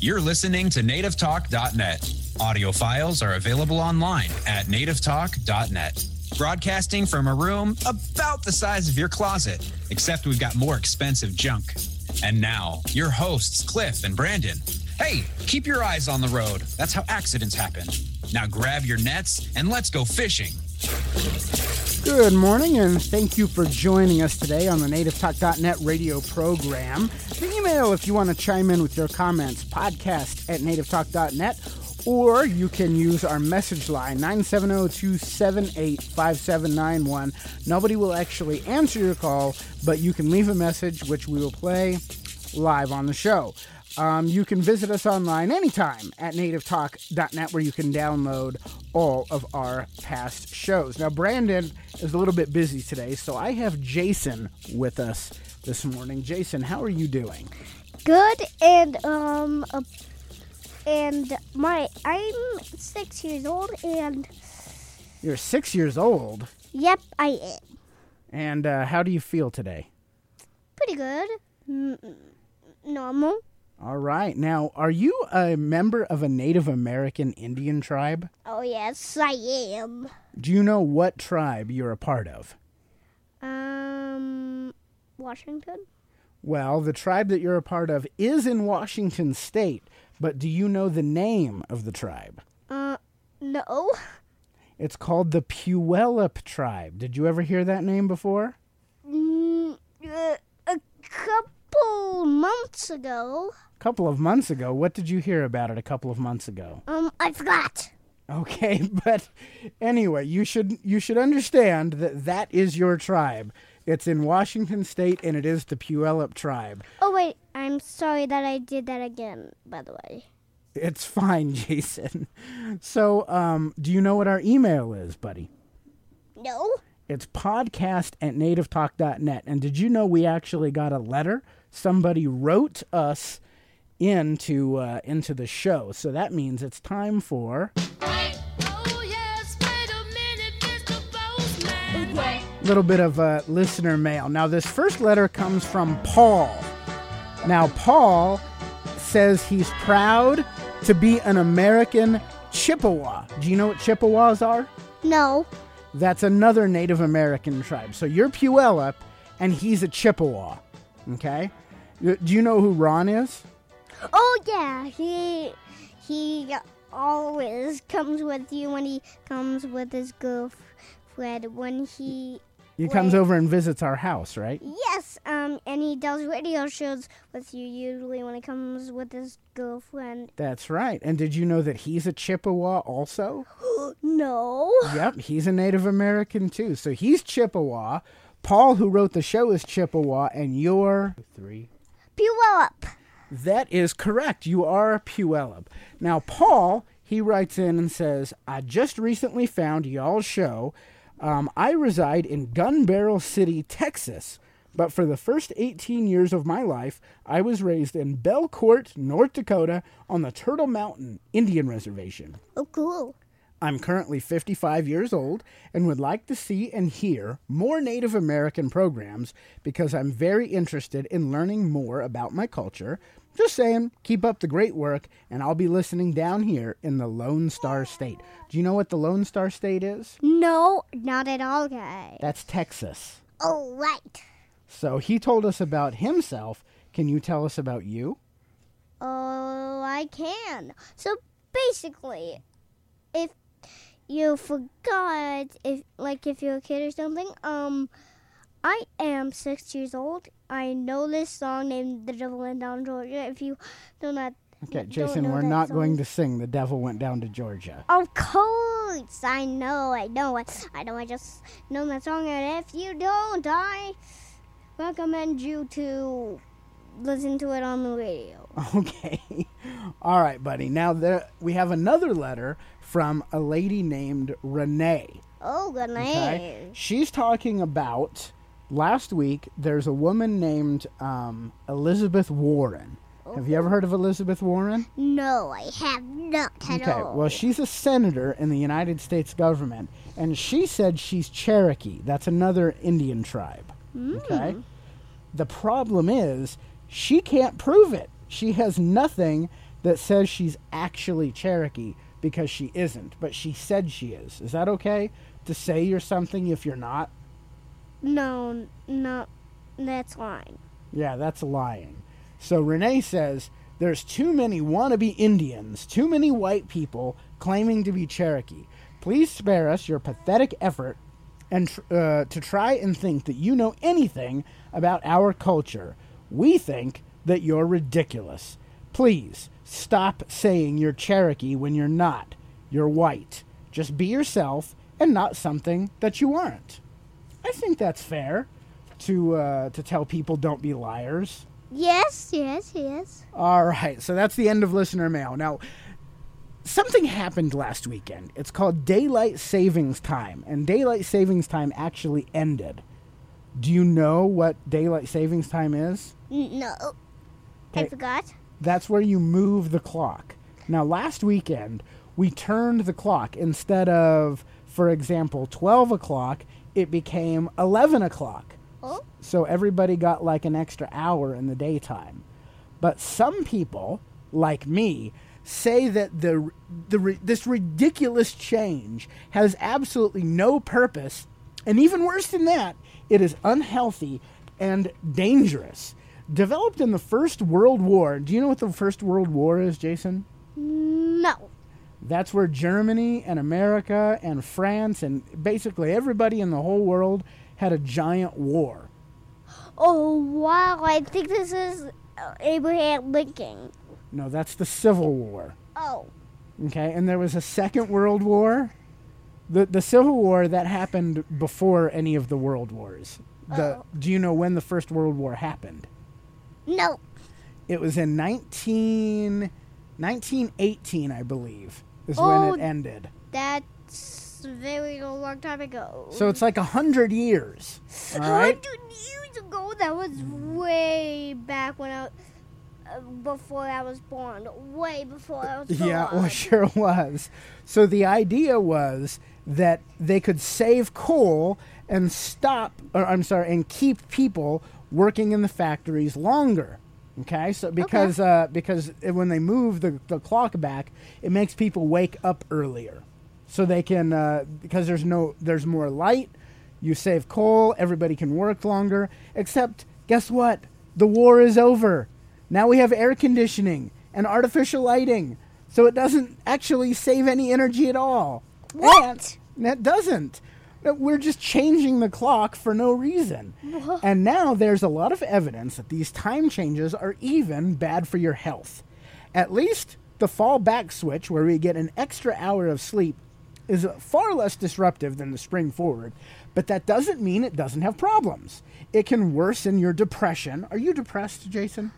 You're listening to nativetalk.net. Audio files are available online at nativetalk.net. Broadcasting from a room about the size of your closet, except we've got more expensive junk. And now, your hosts, Cliff and Brandon. Hey, keep your eyes on the road. That's how accidents happen. Now grab your nets and let's go fishing. Good morning, and thank you for joining us today on the nativetalk.net radio program. The email, if you want to chime in with your comments, podcast at nativetalk.net, or you can use our message line, 970-278-5791. Nobody will actually answer your call, but you can leave a message, which we will play live on the show. Um, you can visit us online anytime at nativetalk.net where you can download all of our past shows. Now, Brandon is a little bit busy today, so I have Jason with us this morning. Jason, how are you doing? Good and um uh, and my I'm six years old and You're six years old, yep I am and uh, how do you feel today? pretty good. N- normal. All right. Now, are you a member of a Native American Indian tribe? Oh yes I am. Do you know what tribe you're a part of? Um, Washington. Well, the tribe that you're a part of is in Washington state, but do you know the name of the tribe? Uh, no. It's called the Puyallup tribe. Did you ever hear that name before? Mm, uh, a couple months ago. A couple of months ago. What did you hear about it a couple of months ago? Um, I forgot. Okay, but anyway, you should you should understand that that is your tribe. It's in Washington state and it is the Puyallup tribe. Oh wait, I'm sorry that I did that again. By the way. It's fine, Jason. So, um, do you know what our email is, buddy? No. It's podcast at nativetalk.net. And did you know we actually got a letter? Somebody wrote us into uh, into the show. So that means it's time for a little bit of uh, listener mail. Now, this first letter comes from Paul. Now, Paul says he's proud to be an American Chippewa. Do you know what Chippewas are? No. That's another Native American tribe. So you're Puyallup, and he's a Chippewa. Okay? Do you know who Ron is? Oh yeah, he he always comes with you when he comes with his girlfriend when he He comes over and visits our house, right? yes um and he does radio shows with you usually when he comes with his girlfriend. That's right. And did you know that he's a Chippewa also? no. yep, he's a Native American too. So he's Chippewa. Paul, who wrote the show, is Chippewa, and you're three. Puyallup. That is correct. You are a Puyallup. Now, Paul, he writes in and says, I just recently found y'all's show. Um, I reside in Gun Barrel City, Texas. But for the first 18 years of my life, I was raised in Belcourt, North Dakota, on the Turtle Mountain Indian Reservation. Oh cool. I'm currently 55 years old and would like to see and hear more Native American programs because I'm very interested in learning more about my culture. Just saying, keep up the great work, and I'll be listening down here in the Lone Star State. Do you know what the Lone Star State is? No, not at all, guys. That's Texas. Oh right. So he told us about himself. Can you tell us about you? Oh, I can. So basically, if you forgot, if like if you're a kid or something, um, I am six years old. I know this song named "The Devil Went Down to Georgia." If you do not, Okay, don't Jason, know we're not going to sing The Devil Went Down to Georgia. Of course, I know, I know, I, I know. I just know that song, and if you don't, I recommend you to listen to it on the radio. Okay. All right, buddy. Now there we have another letter from a lady named Renee. Oh, good night. Okay. She's talking about last week there's a woman named um, Elizabeth Warren. Have you ever heard of Elizabeth Warren? No, I have not at Okay, all. well, she's a senator in the United States government, and she said she's Cherokee. That's another Indian tribe. Okay? The problem is, she can't prove it. She has nothing that says she's actually Cherokee because she isn't, but she said she is. Is that okay to say you're something if you're not? No, no, that's lying. Yeah, that's lying. So Renee says there's too many wannabe Indians, too many white people claiming to be Cherokee. Please spare us your pathetic effort and tr- uh, to try and think that you know anything about our culture. We think that you're ridiculous. Please stop saying you're Cherokee when you're not. You're white. Just be yourself and not something that you aren't. I think that's fair to uh, to tell people don't be liars. Yes, yes, yes. All right, so that's the end of listener mail. Now, something happened last weekend. It's called daylight savings time, and daylight savings time actually ended. Do you know what daylight savings time is? No, I forgot. That's where you move the clock. Now, last weekend, we turned the clock. Instead of, for example, 12 o'clock, it became 11 o'clock. Oh, So everybody got like an extra hour in the daytime. But some people, like me, say that the, the this ridiculous change has absolutely no purpose, and even worse than that, it is unhealthy and dangerous. Developed in the First World War. Do you know what the First World War is, Jason? no. That's where Germany and America and France and basically everybody in the whole world had a giant war. Oh, wow. I think this is Abraham Lincoln. No, that's the Civil War. Oh, Okay, and there was a Second World War. The the Civil War that happened before any of the world wars. The Oh. do you know when the First World War happened? No. It was in 19, 1918, I believe, is Oh. when it ended. That's a very long time ago. So it's like a hundred years. All right. 100 years ago, that was way back when I, uh, before I was born. Way before I was born. Yeah, well, sure was. So the idea was that they could save coal and stop, or I'm sorry, and keep people working in the factories longer. Okay, so because uh, because when they move the, the clock back, it makes people wake up earlier, so they can uh, because there's no there's more light. You save coal, everybody can work longer. Except, guess what? The war is over. Now we have air conditioning and artificial lighting, so it doesn't actually save any energy at all. What? And it doesn't. We're just changing the clock for no reason. And now there's a lot of evidence that these time changes are even bad for your health. At least the fall back switch, where we get an extra hour of sleep, is far less disruptive than the spring forward, but that doesn't mean it doesn't have problems. It can worsen your depression. Are you depressed, Jason?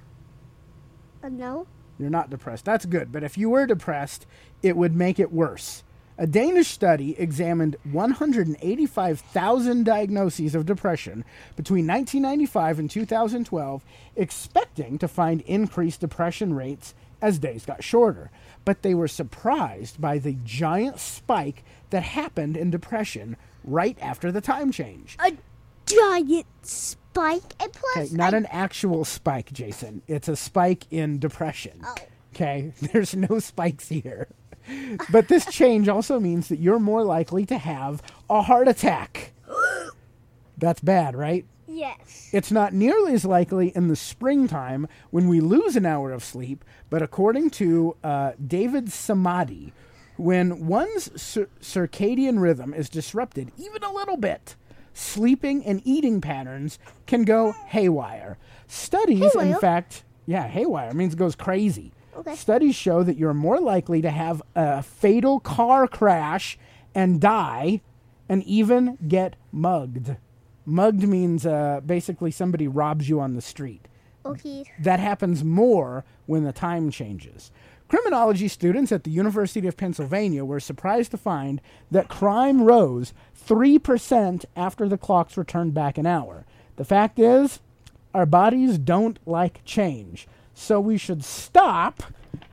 Uh, no. You're not depressed. That's good. But if you were depressed, it would make it worse. A Danish study examined 185,000 diagnoses of depression between 1995 and 2012, expecting to find increased depression rates as days got shorter. But they were surprised by the giant spike that happened in depression right after the time change. A giant spike. And plus, Okay, not I- an actual spike, Jason. It's a spike in depression. Oh. Okay, there's no spikes here. But this change also means that you're more likely to have a heart attack. That's bad, right? Yes. It's not nearly as likely in the springtime when we lose an hour of sleep, but according to uh, David Samadi, when one's cir- circadian rhythm is disrupted even a little bit, sleeping and eating patterns can go haywire. Studies, in fact, yeah, haywire means it goes crazy. Okay. Studies show that you're more likely to have a fatal car crash and die and even get mugged. Mugged means uh, basically somebody robs you on the street. Okay. That happens more when the time changes. Criminology students at the University of Pennsylvania were surprised to find that crime rose 3% after the clocks were turned back an hour. The fact is, our bodies don't like change, so we should stop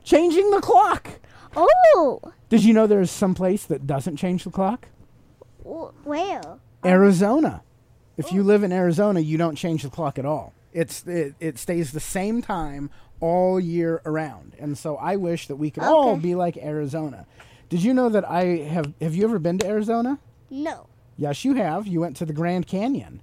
changing the clock. Oh, Did you know there's some place that doesn't change the clock? wh- where? Arizona. If you oh. live in Arizona, you don't change the clock at all. It's it, it stays the same time all year around. And so I wish that we could all be like Arizona. Did you know that I have have you ever been to Arizona? No. Yes, you have. You went to the Grand Canyon.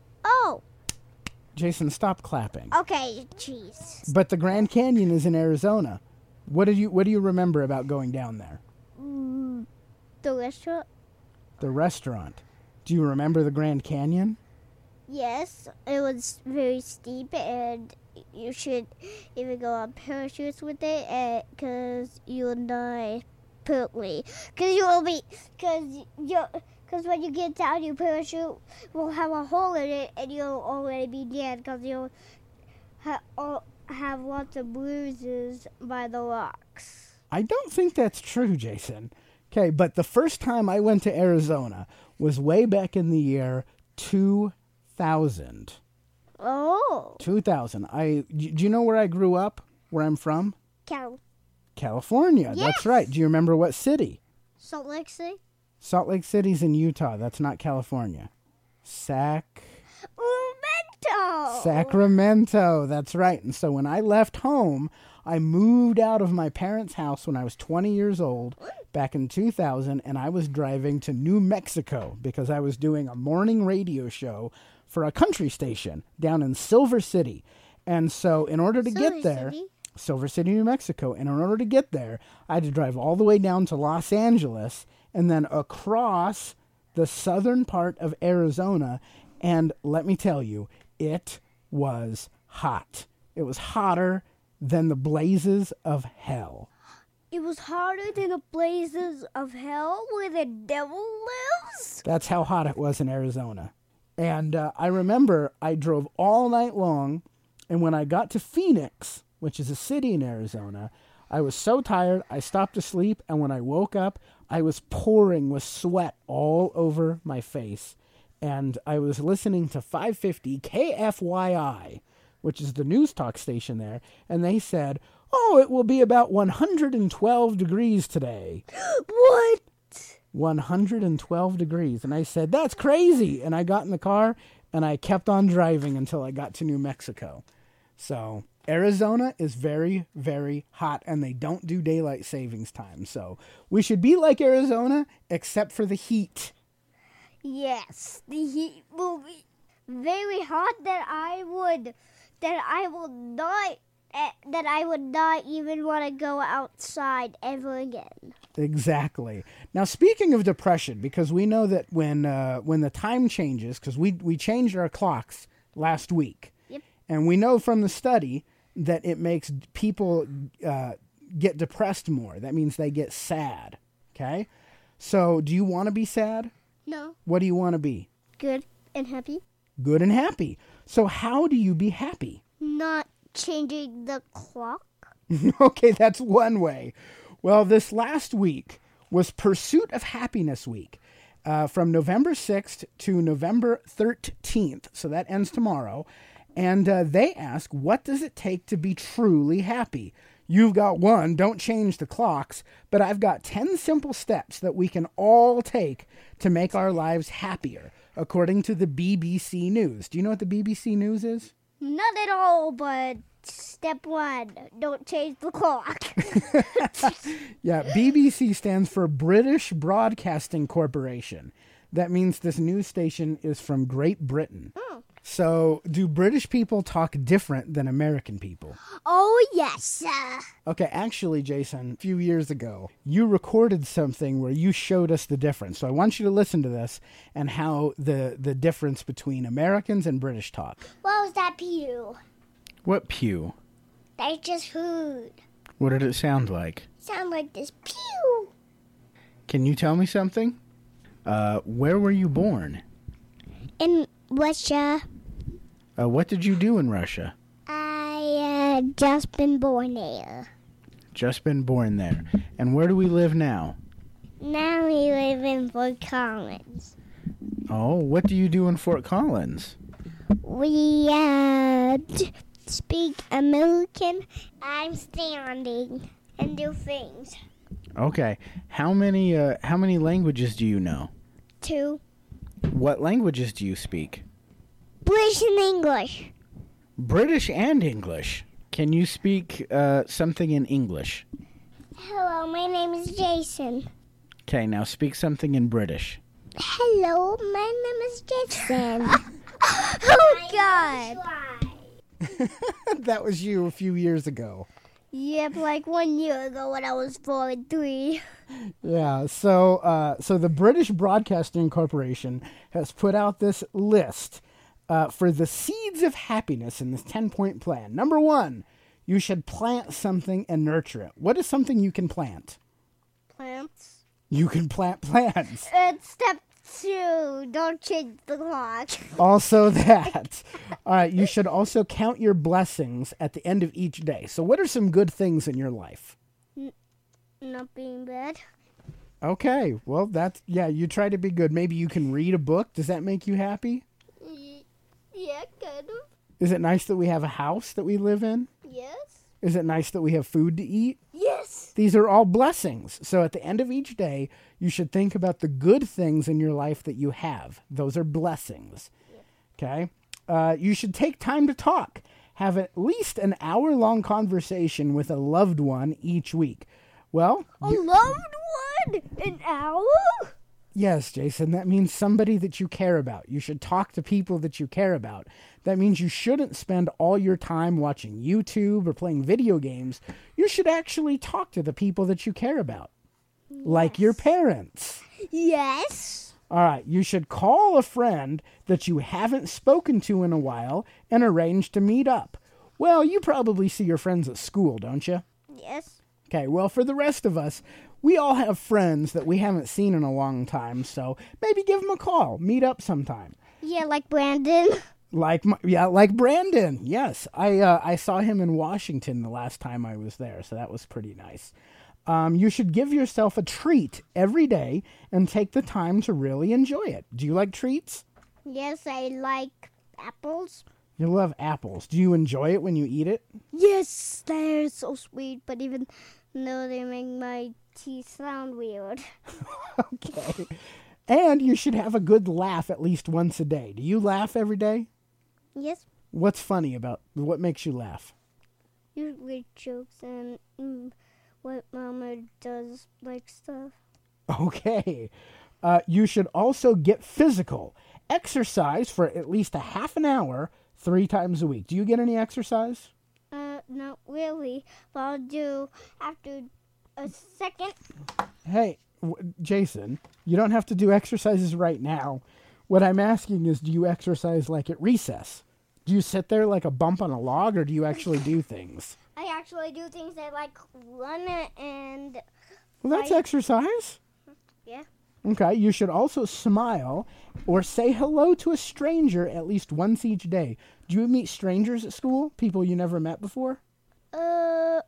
Jason, stop clapping. Okay. Jeez. But the Grand Canyon is in Arizona. What did you what do you remember about going down there? Mm, the restaurant. The restaurant. Do you remember the Grand Canyon? Yes, it was very steep, and you should even go on parachutes with it, because you will die permanently. Because you will be, because you, because when you get down, your parachute will have a hole in it, and you'll already be dead, because you'll ha- all, have lots of bruises by the rocks. I don't think that's true, Jason. Okay, but the first time I went to Arizona was way back in the year 2000. Oh, 2000. I do you know where I grew up? Where I'm from? Cal, California. Yes. That's right. Do you remember what city? Salt Lake City, Salt Lake City's in Utah. That's not California. Sac Memento. Sacramento. That's right. And so when I left home, I moved out of my parents' house when I was 20 years old back in 2000 and I was driving to New Mexico because I was doing a morning radio show for a country station down in Silver City. And so in order to Silver get there, City? Silver City, New Mexico, and in order to get there, I had to drive all the way down to Los Angeles and then across the southern part of Arizona. And let me tell you, it was hot. It was hotter than the blazes of hell. It was hotter than the blazes of hell where the devil lives. That's how hot it was in Arizona. And uh, I remember I drove all night long. And when I got to Phoenix, which is a city in Arizona, I was so tired, I stopped to sleep. And when I woke up, I was pouring with sweat all over my face. And I was listening to 550 KFYI, which is the news talk station there. And they said, Oh, it will be about 112 degrees today. What? 112 degrees. And I said, That's crazy. And I got in the car and I kept on driving until I got to New Mexico. So, Arizona is very, very hot and they don't do daylight savings time. So, we should be like Arizona except for the heat. Yes, the heat will be very hot that I would that I will not eh, that I would not even want to go outside ever again. Exactly. Now, speaking of depression, because we know that when uh, when the time changes, because we we changed our clocks last week, Yep. and we know from the study that it makes people uh, get depressed more. That means they get sad. Okay. So, do you want to be sad? No, What do you want to be? good and happy. Good and happy. So, how do you be happy? Not changing the clock. okay, that's one way. Well, this last week was Pursuit of Happiness Week uh, from November 6th to November 13th. So that ends tomorrow. And uh, they ask, what does it take to be truly happy? You've got one, don't change the clocks, but I've got 10 simple steps that we can all take to make our lives happier, according to the BBC News. Do you know what the BBC News is? Not at all, but step one: don't change the clock. Yeah, BBC stands for British Broadcasting Corporation. That means this news station is from Great Britain. So, do British people talk different than American people? oh yes. Uh, Okay, actually, Jason, a few years ago, you recorded something where you showed us the difference. So, I want you to listen to this and how the the difference between Americans and British talk. what was that pew? What pew? I just heard. What did it sound like? Sound like this pew. Can you tell me something? Uh, where were you born? In Russia, Uh, what did you do in Russia? I uh, just been born there. Just been born there. And where do we live now? Now we live in Fort Collins. Oh, what do you do in Fort Collins? We uh, speak American. I'm standing and do things. Okay. How many uh, how many languages do you know? Two. What languages do you speak? British and English. British and English. Can you speak uh, something in English? Hello, my name is Jason. Okay, now speak something in British. Hello, my name is Jason. oh God. that was you a few years ago. Yep, like one year ago when I was four and three. Yeah, so uh, so the British Broadcasting Corporation has put out this list uh, for the seeds of happiness in this ten point plan. Number one, you should plant something and nurture it. What is something you can plant? Plants. You can plant plants. And step two, don't change the clock. also that. All right, you should also count your blessings at the end of each day. So, what are some good things in your life? Not being bad. Okay, well, that's yeah. You try to be good. Maybe you can read a book. Does that make you happy? Yeah, kind of. Is it nice that we have a house that we live in? Yes. Is it nice that we have food to eat? Yes. These are all blessings. So at the end of each day, you should think about the good things in your life that you have. Those are blessings. Okay? Uh, you should take time to talk. Have at least an hour long conversation with a loved one each week. Well, A loved one? An hour? Yes, Jason, that means somebody that you care about. You should talk to people that you care about. That means you shouldn't spend all your time watching YouTube or playing video games. You should actually talk to the people that you care about, like your parents. Yes. All right, you should call a friend that you haven't spoken to in a while and arrange to meet up. Well, you probably see your friends at school, don't you? Yes. Okay, well, for the rest of us, we all have friends that we haven't seen in a long time, so maybe give them a call, meet up sometime. Yeah, like Brandon. Like, my, yeah, like Brandon. Yes, I uh, I saw him in Washington the last time I was there, so that was pretty nice. Um, you should give yourself a treat every day and take the time to really enjoy it. Do you like treats? Yes, I like apples. You love apples. Do you enjoy it when you eat it? Yes, they're so sweet, but even though they make my teeth sound weird. okay. And you should have a good laugh at least once a day. Do you laugh every day? Yes, What's funny about what makes you laugh? usually jokes and mm, what Mama does like stuff. Okay. Uh, you should also get physical. Exercise for at least a half an hour three times a week. Do you get any exercise? Uh, not really, but I'll do after a second. Hey, w- Jason, you don't have to do exercises right now. What I'm asking is do you exercise like at recess? Do you sit there like a bump on a log or do you actually do things? I actually do things I like run and Well, that's I- exercise. yeah. Okay, you should also smile or say hello to a stranger at least once each day. Do you meet strangers at school? People you never met before? Uh,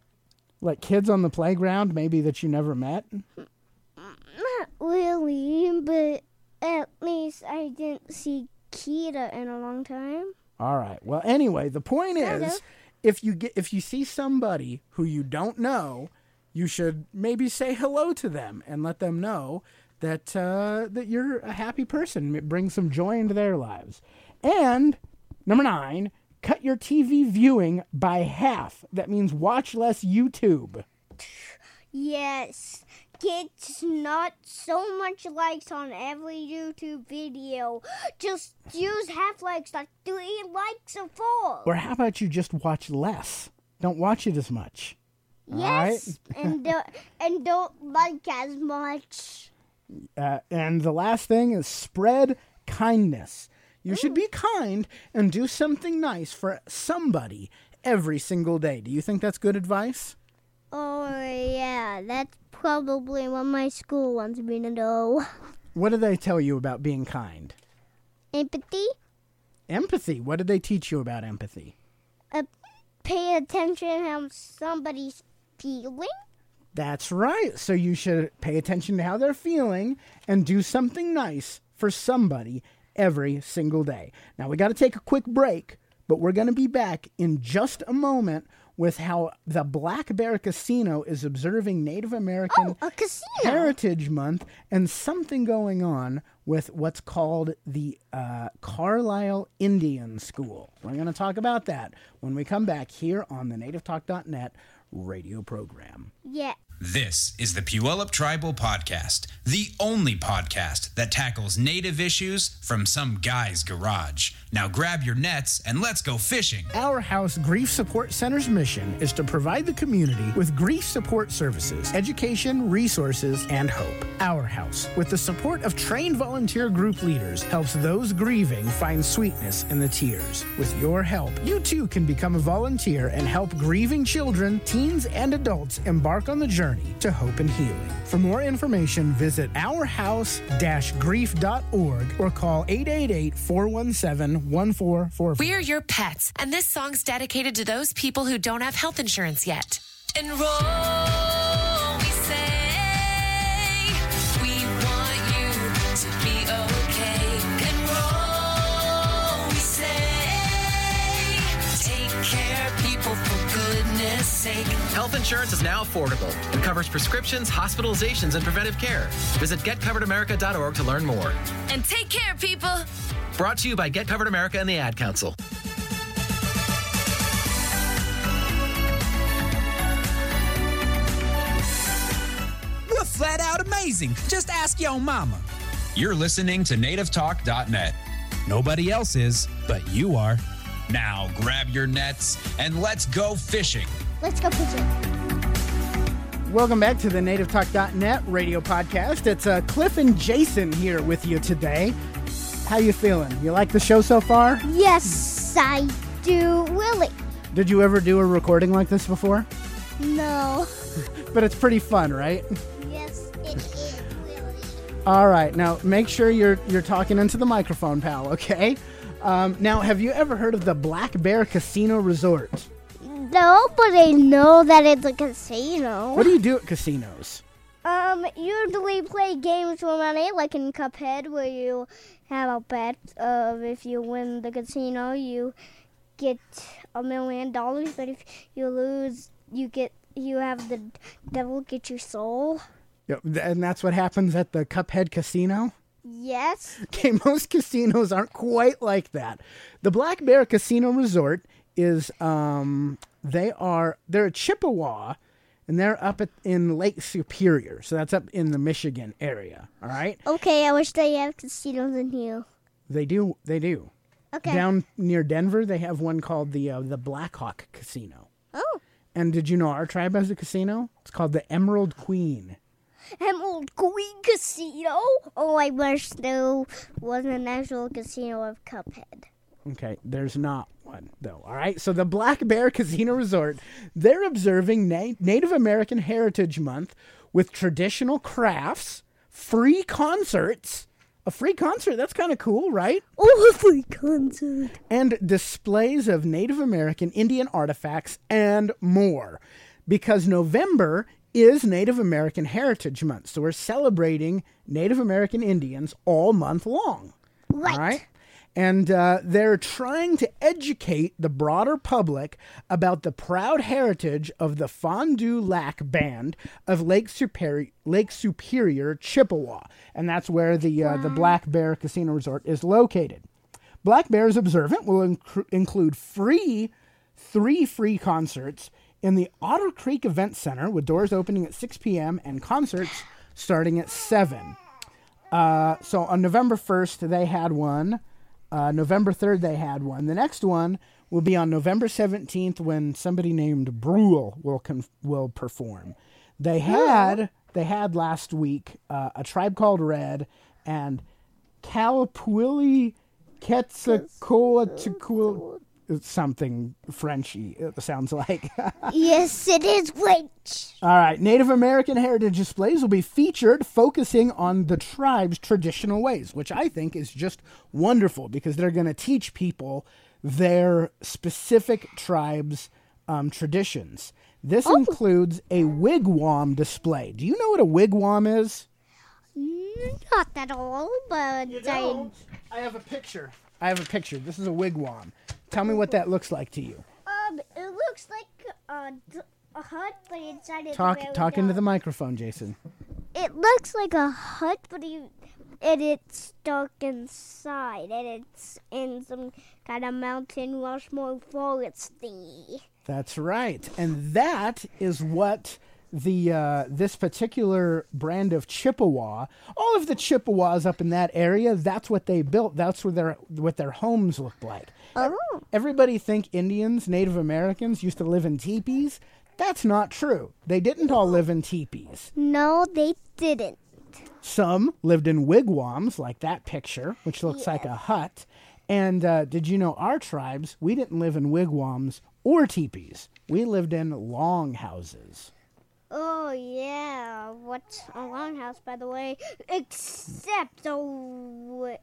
Like kids on the playground, maybe that you never met? not really, but at least I didn't see Kita in a long time. All right. Well, anyway, the point is if you get if you see somebody who you don't know, you should maybe say hello to them and let them know that uh, that you're a happy person. It brings some joy into their lives. And number nine, cut your TV viewing by half. That means watch less YouTube. Yes. Get not so much likes on every YouTube video. Just use half likes, like three likes or four. Or how about you just watch less? Don't watch it as much. All right? yes, and don't, and don't like as much. Uh, and the last thing is spread kindness. You should be kind and do something nice for somebody every single day. Do you think that's good advice? Oh yeah, that's probably what my school wants me to know. What did they tell you about being kind? Empathy. Empathy. What did they teach you about empathy? Uh, pay attention how somebody's feeling. That's right. So you should pay attention to how they're feeling and do something nice for somebody every single day. Now we got to take a quick break, but we're going to be back in just a moment with how the Black Bear Casino is observing Native American Oh. Heritage Month and something going on with what's called the uh, Carlisle Indian School. We're going to talk about that when we come back here on the NativeTalk.net radio program. Yeah. This is the Puyallup Tribal Podcast, the only podcast that tackles native issues from some guy's garage. Now grab your nets and let's go fishing. Our House Grief Support Center's mission is to provide the community with grief support services, education, resources, and hope. Our House, with the support of trained volunteer group leaders, helps those grieving find sweetness in the tears. With your help, you too can become a volunteer and help grieving children, teens, and adults embark on the journey to hope and healing. For more information, visit ourhouse-grief.org or call 888-417-1444. We're your pets, and this song's dedicated to those people who don't have health insurance yet. Enroll, goodness sake. Health insurance is now affordable and covers prescriptions, hospitalizations, and preventive care. Visit getcoveredamerica.org to learn more. And take care, people. Brought to you by Get Covered America and the Ad Council. We're flat out amazing. Just ask your mama. You're listening to nativetalk.net. Nobody else is, but you are. Now grab your nets and let's go fishing. Let's go fishing. Welcome back to the NativeTalk.net radio podcast. It's uh, Cliff and Jason here with you today. How you feeling? You like the show so far? Yes, I do. Really? Did you ever do a recording like this before? No. But it's pretty fun, right? Yes, it is. Really. All right. Now make sure you're you're talking into the microphone, pal. Okay. Um, now, have you ever heard of the Black Bear Casino Resort? No, but I know that it's a casino. What do you do at casinos? Um, usually play games for money, like in Cuphead, where you have a bet of if you win the casino, you get a million dollars. But if you lose, you get you have the devil get your soul. Yep, and that's what happens at the Cuphead Casino. Yes. Okay, most casinos aren't quite like that. The Black Bear Casino Resort is um they are they're a Chippewa and they're up at, in Lake Superior. So that's up in the Michigan area, all right? Okay, I wish they have casinos in here. They do they do. Okay. Down near Denver, they have one called the uh, the Blackhawk Casino. Oh, And did you know our tribe has a casino? It's called the Emerald Queen. Emerald Queen Casino. Oh, I wish there was an actual casino of Cuphead. Okay, there's not one though. All right, so the Black Bear Casino Resort, they're observing Na- Native American Heritage Month with traditional crafts, free concerts. A free concert, that's kind of cool, right? Oh, a free concert. And displays of Native American Indian artifacts and more. Because November is Native American Heritage Month, so we're celebrating Native American Indians all month long. Right. All right. And uh, they're trying to educate the broader public about the proud heritage of the Fond du Lac Band of Lake Superior, Lake Superior, Chippewa, and that's where the uh, the Black Bear Casino Resort is located. Black Bears Observant will inc- include free three free concerts in the Otter Creek Event Center with doors opening at 6 p.m. and concerts starting at 7. Uh, so on November 1st, they had one. Uh, November 3rd, they had one. The next one will be on November 17th when somebody named Brule will con- will perform. They had they had last week uh, a tribe called Red and Calapuli Quetzalcoatl something Frenchy. It sounds like. Yes, it is French. All right, Native American heritage displays will be featured focusing on the tribe's traditional ways, which I think is just wonderful because they're going to teach people their specific tribe's um, traditions. This includes a wigwam display. Do you know what a wigwam is? Not at all, but I. I have a picture. I have a picture. This is a wigwam. Tell me what that looks like to you. Um, it looks like a, a hut, but inside it's Talk talk into the microphone, Jason. It looks like a hut, but you, and it's dark inside, and it's in some kind of mountain Rushmore forest thingy. That's right, and that is what the uh, this particular brand of Chippewa, all of the Chippewas up in that area, that's what they built. That's what their what their homes looked like. Oh. Everybody think Indians, Native Americans used to live in teepees. That's not true. They didn't all live in teepees. No, they didn't. Some lived in wigwams, like that picture, which looks like a hut. And uh, did you know our tribes, we didn't live in wigwams or teepees. We lived in longhouses. Oh yeah, what's a longhouse, by the way? Except oh,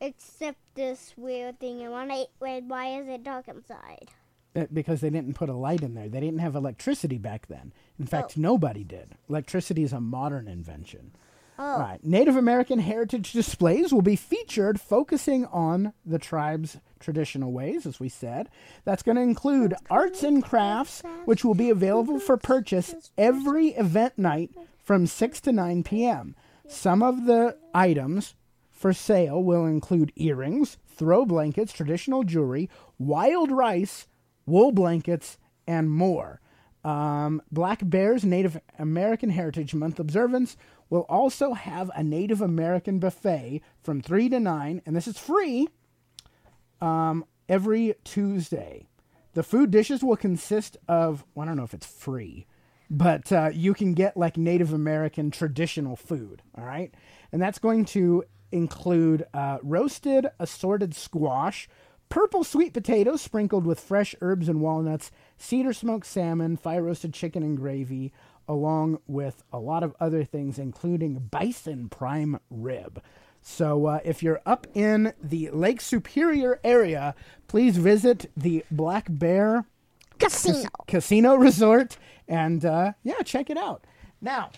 except this weird thing. And when I wait, why is it dark inside? Uh, Because they didn't put a light in there. They didn't have electricity back then. In fact, nobody did. Electricity is a modern invention. All right. Native American heritage displays will be featured focusing on the tribe's traditional ways, as we said. That's going to include arts and crafts, which will be available for purchase every event night from 6 to 9 p.m. Some of the items for sale will include earrings, throw blankets, traditional jewelry, wild rice, wool blankets, and more. Um, Black Bears Native American Heritage Month observance will also have a Native American buffet from 3 to 9, and this is free um, every Tuesday. The food dishes will consist of, well, I don't know if it's free, but uh, you can get like Native American traditional food, all right? And that's going to include uh, roasted assorted squash, purple sweet potatoes sprinkled with fresh herbs and walnuts, cedar smoked salmon, fire roasted chicken and gravy, along with a lot of other things, including bison prime rib. So uh, if you're up in the Lake Superior area, please visit the Black Bear Casino. Casino Resort and uh, yeah, check it out. Now,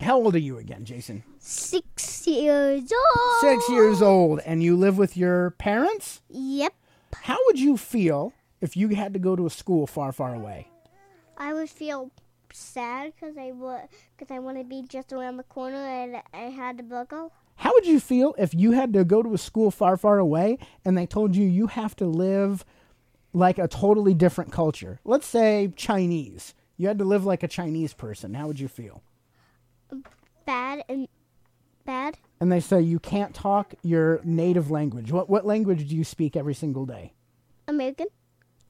how old are you again, Jason? Six years old. Six years old, and you live with your parents? Yep. How would you feel if you had to go to a school far, far away? I would feel sad because I would because I want to be just around the corner and I had to buckle. How would you feel if you had to go to a school far, far away and they told you you have to live like a totally different culture? Let's say Chinese. You had to live like a Chinese person. How would you feel? Bad and bad. And they say you can't talk your native language. What what language do you speak every single day? American.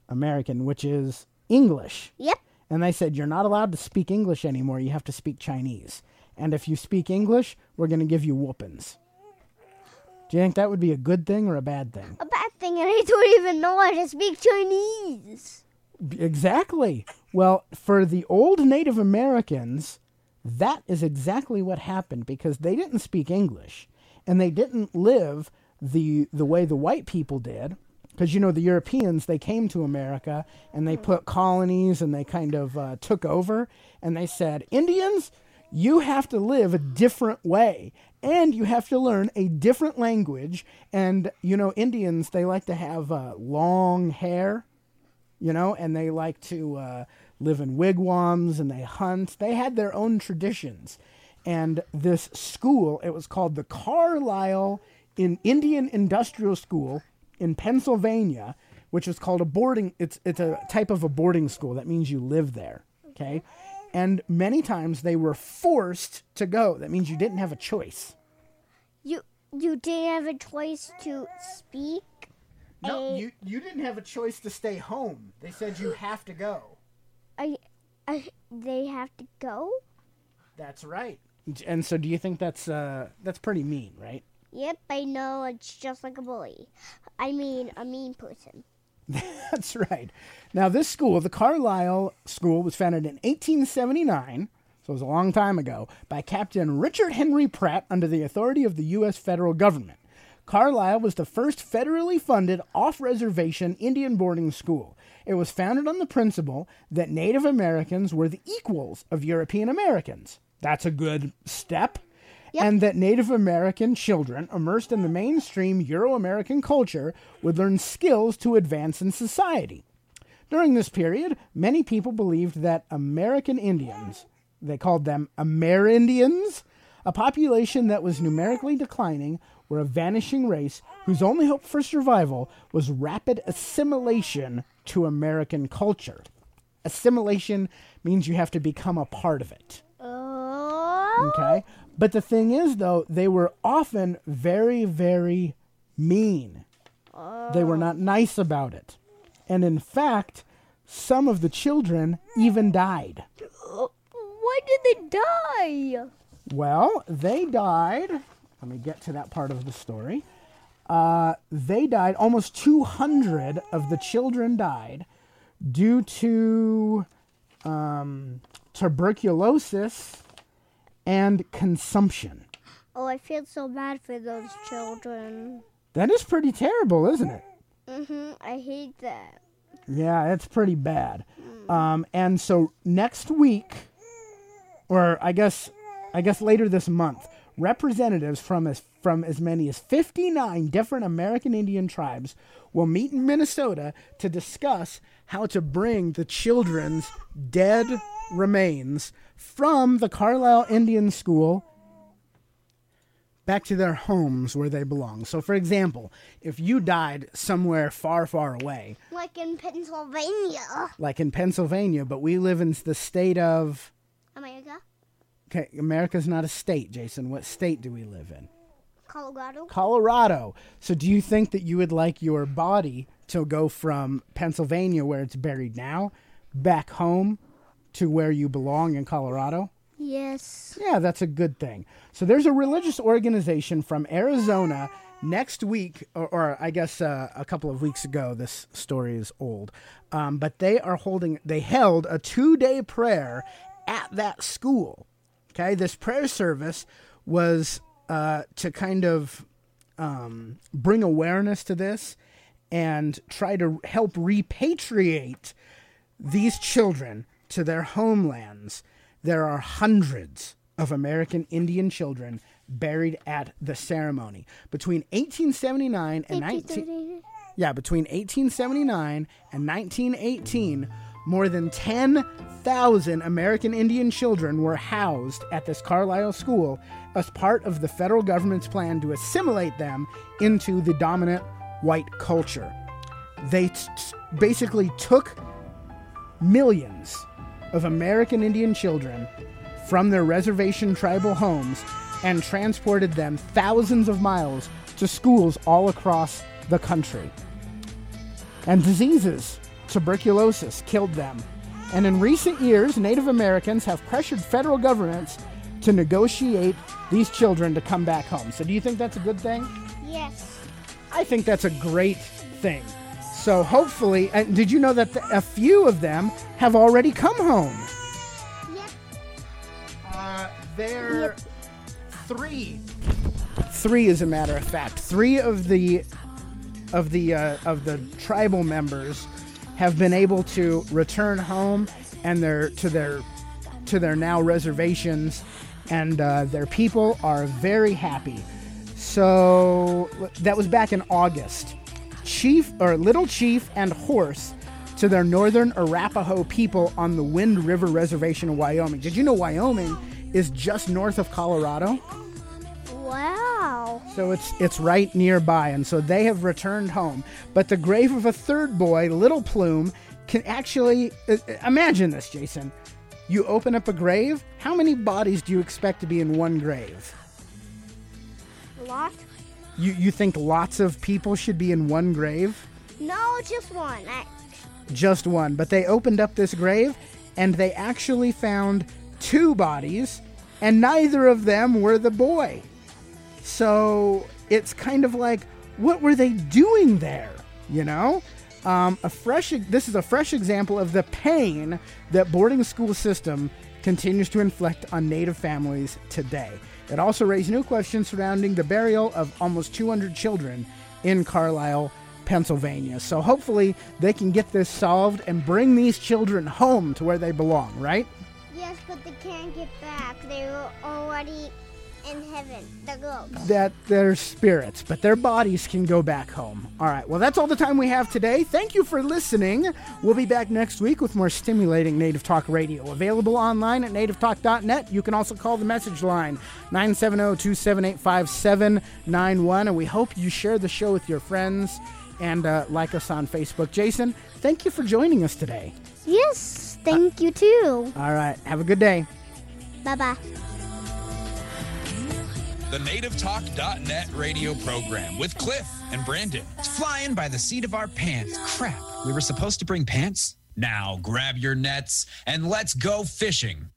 American, which is English. Yep. And they said you're not allowed to speak English anymore. You have to speak Chinese. And if you speak English, we're going to give you whoopings. Do you think that would be a good thing or a bad thing? A bad thing, and I don't even know how to speak Chinese. Exactly. Well, for the old Native Americans, that is exactly what happened because they didn't speak English and they didn't live the the way the white people did. Because you know the Europeans, they came to America and they put colonies and they kind of uh, took over and they said, Indians, you have to live a different way and you have to learn a different language. And you know, Indians, they like to have uh, long hair you know, and they like to uh, live in wigwams and they hunt. They had their own traditions. And this school, it was called the Carlisle in Indian Industrial School in Pennsylvania, which was called a boarding. It's it's a type of a boarding school. That means you live there. Okay, and many times they were forced to go. That means you didn't have a choice. You you didn't have a choice to speak. No, you you didn't have a choice to stay home. They said you have to go. I, I, they have to go. That's right. And so, do you think that's uh, that's pretty mean, right? Yep, I know. It's just like a bully. I mean, a mean person. That's right. Now, this school, the Carlisle School, was founded in 1879, so it was a long time ago, by Captain Richard Henry Pratt under the authority of the U.S. federal government. Carlisle was the first federally funded off reservation Indian boarding school. It was founded on the principle that Native Americans were the equals of European Americans. That's a good step. And that Native American children immersed in the mainstream Euro American culture would learn skills to advance in society. During this period, many people believed that American Indians, they called them Amerindians, a population that was numerically declining, were a vanishing race whose only hope for survival was rapid assimilation to American culture. Assimilation means you have to become a part of it. Oh. Okay? But the thing is, though, they were often very, very mean. They were not oh. nice about it. And in fact, some of the children even died. Why did they die? Well, they died. Let me get to that part of the story. Uh, they died, almost 200 of the children died due to um, tuberculosis and consumption. Oh, I feel so bad for those children. That is pretty terrible, isn't it? Mhm. I hate that. Yeah, it's pretty bad. Um, and so next week, or I guess, I guess later this month, representatives from as from as many as 59 different American Indian tribes will meet in Minnesota to discuss how to bring the children's dead remains from the Carlisle Indian School back to their homes where they belong. So, for example, if you died somewhere far, far away, Like in Pennsylvania. like in Pennsylvania, but we live in the state of. America? Okay, America's not a state, Jason. What state do we live in? Colorado? Colorado. So, do you think that you would like your body to go from Pennsylvania, where it's buried now, back home to where you belong in Colorado? Yes. Yeah, that's a good thing. So there's a religious organization from Arizona next week, or, or I guess uh, a couple of weeks ago. This story is old, um, but they are holding. They held a two-day prayer at that school. Okay, this prayer service was uh, to kind of um, bring awareness to this and try to help repatriate these children to their homelands. There are hundreds of American Indian children buried at the ceremony. Between 1879 and 19 yeah, between 1879 and 1918, more than 10,000 American Indian children were housed at this Carlisle school as part of the federal government's plan to assimilate them into the dominant white culture. They t- basically took millions of American Indian children from their reservation tribal homes and transported them thousands of miles to schools all across the country. And diseases, tuberculosis, killed them. And in recent years, Native Americans have pressured federal governments to negotiate these children to come back home. So, do you think that's a good thing? Yes. I think that's a great thing. So hopefully, and did you know that the, a few of them have already come home? Yep. Uh, there, three, three, as a matter of fact, three of the of the uh, of the tribal members have been able to return home and their to their to their now reservations, and uh, their people are very happy. So that was back in August. Chief or Little Chief and Horse to their northern Arapaho people on the Wind River Reservation in Wyoming. Did you know Wyoming is just north of Colorado? So it's it's right nearby, and so they have returned home. But the grave of a third boy, Little Plume, can actually uh, imagine this, Jason. You open up a grave. How many bodies do you expect to be in one grave? A Lot? You you think lots of people should be in one grave? No, just one. I, Just one. But they opened up this grave, and they actually found two bodies, and neither of them were the boy. So it's kind of like, what were they doing there? You know? Um, a fresh. This is a fresh example of the pain that boarding school system continues to inflict on Native families today. It also raised new questions surrounding the burial of almost 200 children in Carlisle, Pennsylvania. So hopefully they can get this solved and bring these children home to where they belong. Right? yes, but they can't get back. They were already in heaven, the globe. that they're spirits, but their bodies can go back home. All right, well, that's all the time we have today. Thank you for listening. We'll be back next week with more stimulating Native Talk radio. Available online at nativetalk.net. You can also call the message line 970 278 5791. And we hope you share the show with your friends and uh, like us on Facebook. Jason, thank you for joining us today. Yes, thank you too. All right, have a good day. Bye bye. The NativeTalk.net radio program with Cliff and Brandon. It's flying by the seat of our pants. Crap, we were supposed to bring pants? Now grab your nets and let's go fishing.